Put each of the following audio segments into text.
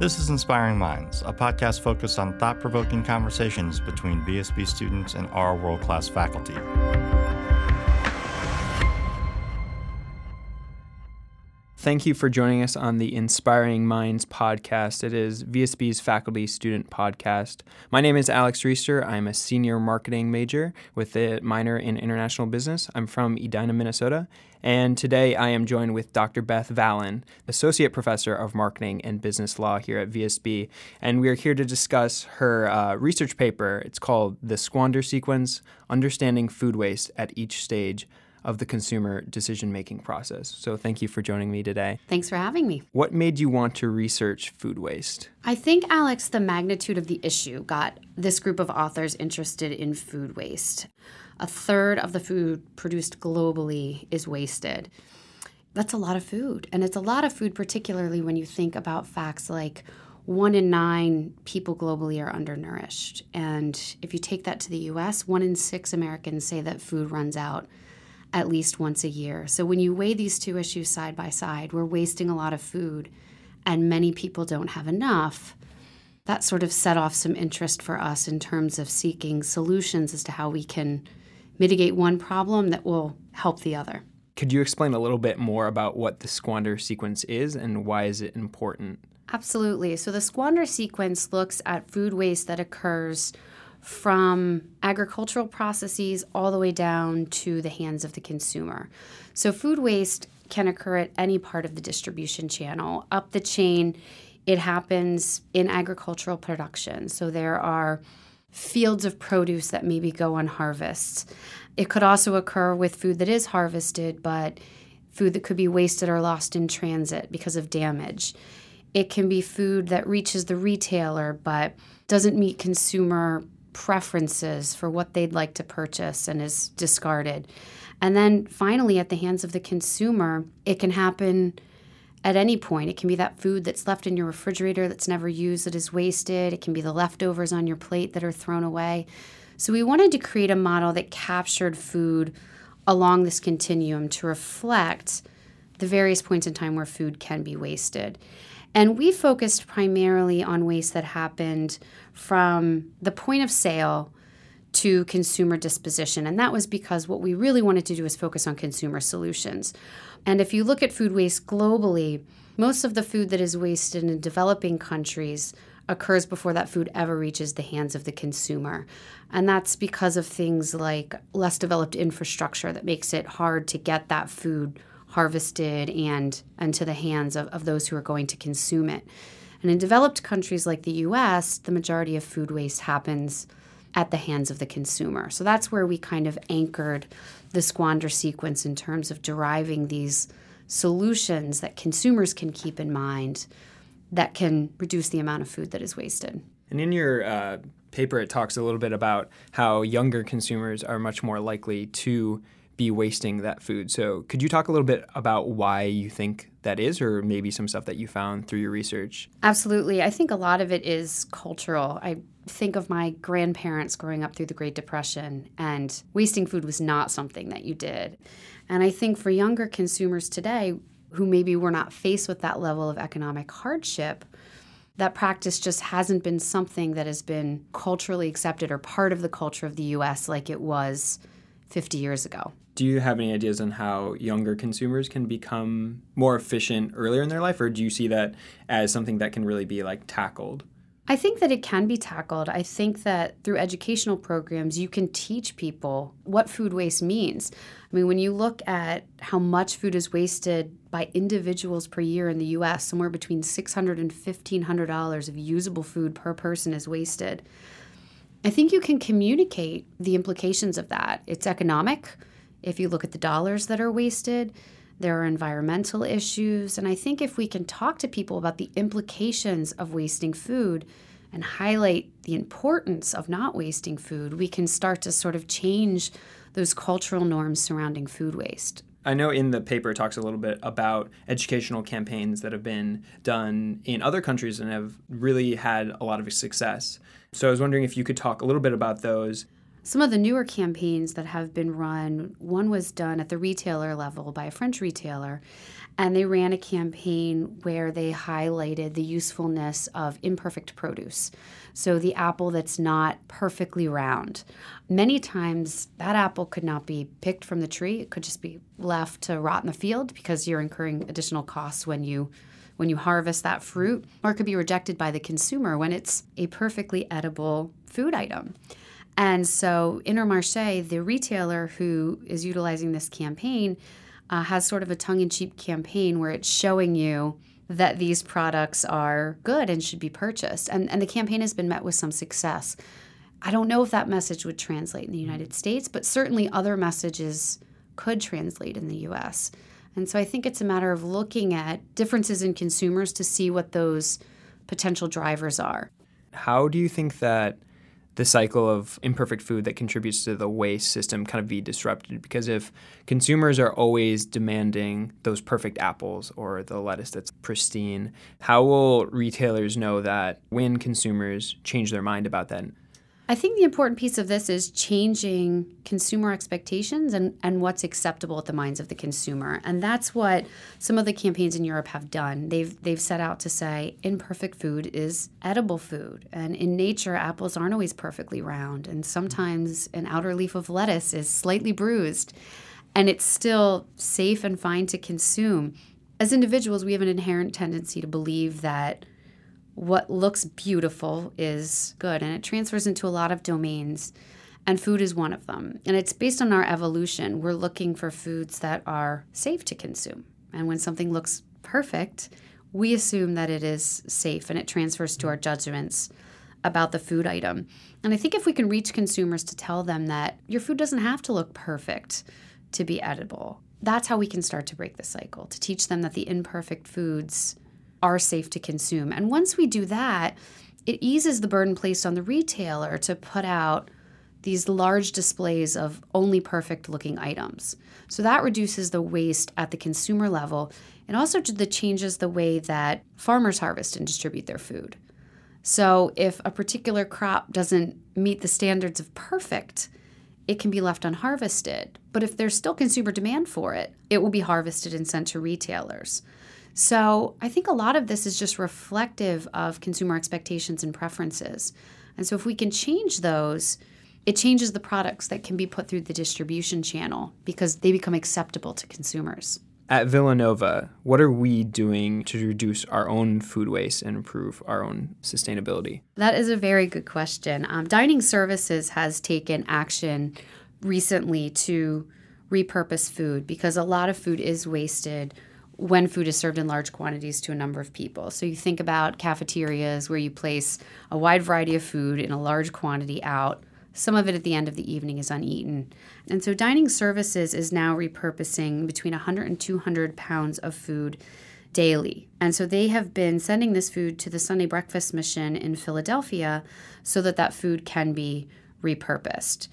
This is Inspiring Minds, a podcast focused on thought provoking conversations between VSB students and our world class faculty. Thank you for joining us on the Inspiring Minds podcast. It is VSB's faculty student podcast. My name is Alex Reister. I'm a senior marketing major with a minor in international business. I'm from Edina, Minnesota. And today I am joined with Dr. Beth Vallen, Associate Professor of Marketing and Business Law here at VSB. And we are here to discuss her uh, research paper. It's called The Squander Sequence Understanding Food Waste at Each Stage of the consumer decision making process. So thank you for joining me today. Thanks for having me. What made you want to research food waste? I think, Alex, the magnitude of the issue got this group of authors interested in food waste. A third of the food produced globally is wasted. That's a lot of food. And it's a lot of food, particularly when you think about facts like one in nine people globally are undernourished. And if you take that to the US, one in six Americans say that food runs out at least once a year. So when you weigh these two issues side by side, we're wasting a lot of food and many people don't have enough. That sort of set off some interest for us in terms of seeking solutions as to how we can mitigate one problem that will help the other. Could you explain a little bit more about what the squander sequence is and why is it important? Absolutely. So the squander sequence looks at food waste that occurs from agricultural processes all the way down to the hands of the consumer. So, food waste can occur at any part of the distribution channel. Up the chain, it happens in agricultural production. So, there are fields of produce that maybe go on unharvested. It could also occur with food that is harvested, but food that could be wasted or lost in transit because of damage. It can be food that reaches the retailer but doesn't meet consumer preferences for what they'd like to purchase and is discarded. And then finally, at the hands of the consumer, it can happen at any point. It can be that food that's left in your refrigerator that's never used that is wasted. It can be the leftovers on your plate that are thrown away. So we wanted to create a model that captured food along this continuum to reflect the various points in time where food can be wasted. And we focused primarily on waste that happened from the point of sale to consumer disposition. And that was because what we really wanted to do is focus on consumer solutions. And if you look at food waste globally, most of the food that is wasted in developing countries occurs before that food ever reaches the hands of the consumer. And that's because of things like less developed infrastructure that makes it hard to get that food harvested and, and to the hands of, of those who are going to consume it. And in developed countries like the US, the majority of food waste happens at the hands of the consumer. So that's where we kind of anchored the squander sequence in terms of deriving these solutions that consumers can keep in mind that can reduce the amount of food that is wasted. And in your uh, paper, it talks a little bit about how younger consumers are much more likely to be wasting that food. So, could you talk a little bit about why you think that is, or maybe some stuff that you found through your research? Absolutely. I think a lot of it is cultural. I think of my grandparents growing up through the Great Depression, and wasting food was not something that you did. And I think for younger consumers today, who maybe were not faced with that level of economic hardship, that practice just hasn't been something that has been culturally accepted or part of the culture of the US like it was 50 years ago. Do you have any ideas on how younger consumers can become more efficient earlier in their life, or do you see that as something that can really be like tackled? I think that it can be tackled. I think that through educational programs, you can teach people what food waste means. I mean, when you look at how much food is wasted by individuals per year in the US, somewhere between $600 and $1,500 of usable food per person is wasted. I think you can communicate the implications of that. It's economic if you look at the dollars that are wasted, there are environmental issues. And I think if we can talk to people about the implications of wasting food and highlight the importance of not wasting food, we can start to sort of change those cultural norms surrounding food waste. I know in the paper it talks a little bit about educational campaigns that have been done in other countries and have really had a lot of success. So I was wondering if you could talk a little bit about those Some of the newer campaigns that have been run, one was done at the retailer level by a French retailer, and they ran a campaign where they highlighted the usefulness of imperfect produce. So the apple that's not perfectly round. Many times that apple could not be picked from the tree. It could just be left to rot in the field because you're incurring additional costs when you when you harvest that fruit, or it could be rejected by the consumer when it's a perfectly edible food item. And so Intermarché, the retailer who is utilizing this campaign, uh, has sort of a tongue-in-cheek campaign where it's showing you that these products are good and should be purchased. And, and the campaign has been met with some success. I don't know if that message would translate in the United States, but certainly other messages could translate in the US. And so I think it's a matter of looking at differences in consumers to see what those potential drivers are. How do you think that the cycle of imperfect food that contributes to the waste system kind of be disrupted? Because if consumers are always demanding those perfect apples or the lettuce that's pristine, how will retailers know that when consumers change their mind about that? I think the important piece of this is changing consumer expectations and, and what's acceptable at the minds of the consumer. And that's what some of the campaigns in Europe have done. They've they've set out to say imperfect food is edible food. And in nature, apples aren't always perfectly round. And sometimes an outer leaf of lettuce is slightly bruised. And it's still safe and fine to consume. As individuals, we have an inherent tendency to believe that what looks beautiful is good and it transfers into a lot of domains and food is one of them. And it's based on our evolution. We're looking for foods that are safe to consume. And when something looks perfect we assume that it is safe and it transfers to our judgments about the food item. And i think if we can reach consumers to tell them that your food doesn't have to look perfect to be edible that's how we can start to break the cycle to teach them that the imperfect foods are safe to consume. And once we do that, it eases the burden placed on the retailer to put out these large displays of only perfect looking items. So that reduces the waste at the consumer level. and also the changes the way that farmers harvest and distribute their food. So if a particular crop doesn't meet the standards of perfect, it can be left unharvested. But if there's still consumer demand for it, it will be harvested and sent to retailers. So I think a lot of this is just reflective of consumer expectations and preferences. And so if we can change those, it changes the products that can be put through the distribution channel because they become acceptable to consumers. At Villanova, what are we doing to reduce our own food waste and improve our own sustainability? That is a very good question. Um, Dining Services has taken action recently to repurpose food because a lot of food is wasted when food is served in large quantities to a number of people. So you think about cafeterias where you place a wide variety of food in a large quantity out. Some of it at the end of the evening is uneaten. And so Dining Services is now repurposing between 100 and 200 pounds of food daily. And so they have been sending this food to the Sunday Breakfast Mission in Philadelphia so that that food can be repurposed.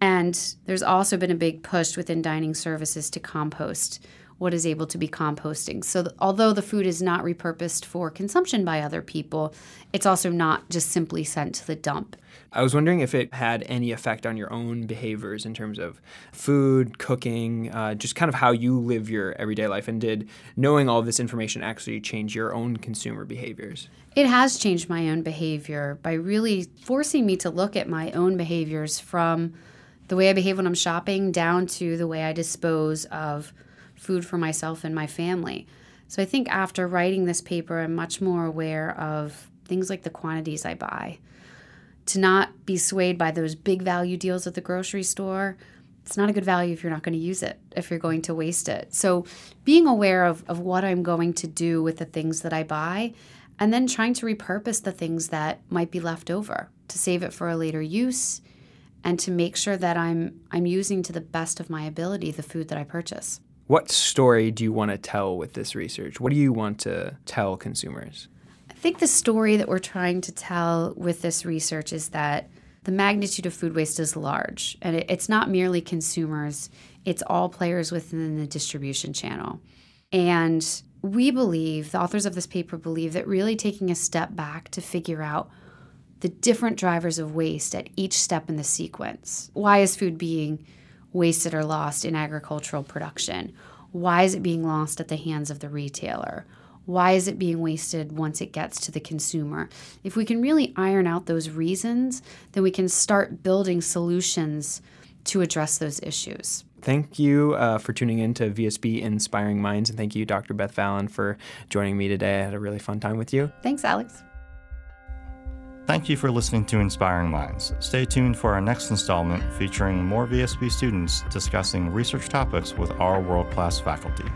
And there's also been a big push within dining services to compost what is able to be composting. So, th- although the food is not repurposed for consumption by other people, it's also not just simply sent to the dump. I was wondering if it had any effect on your own behaviors in terms of food, cooking, uh, just kind of how you live your everyday life. And did knowing all this information actually change your own consumer behaviors? It has changed my own behavior by really forcing me to look at my own behaviors from the way I behave when I'm shopping down to the way I dispose of food for myself and my family. So I think after writing this paper, I'm much more aware of things like the quantities I buy. To not be swayed by those big value deals at the grocery store, it's not a good value if you're not going to use it, if you're going to waste it. So being aware of, of what I'm going to do with the things that I buy, and then trying to repurpose the things that might be left over to save it for a later use and to make sure that I'm I'm using to the best of my ability the food that I purchase. What story do you want to tell with this research? What do you want to tell consumers? I think the story that we're trying to tell with this research is that the magnitude of food waste is large, and it's not merely consumers, it's all players within the distribution channel. And we believe, the authors of this paper believe, that really taking a step back to figure out the different drivers of waste at each step in the sequence. Why is food being wasted or lost in agricultural production? Why is it being lost at the hands of the retailer? Why is it being wasted once it gets to the consumer? If we can really iron out those reasons, then we can start building solutions to address those issues. Thank you uh, for tuning in to VSB Inspiring Minds, and thank you, Dr. Beth Vallen, for joining me today. I had a really fun time with you. Thanks, Alex. Thank you for listening to Inspiring Minds. Stay tuned for our next installment featuring more VSB students discussing research topics with our world class faculty.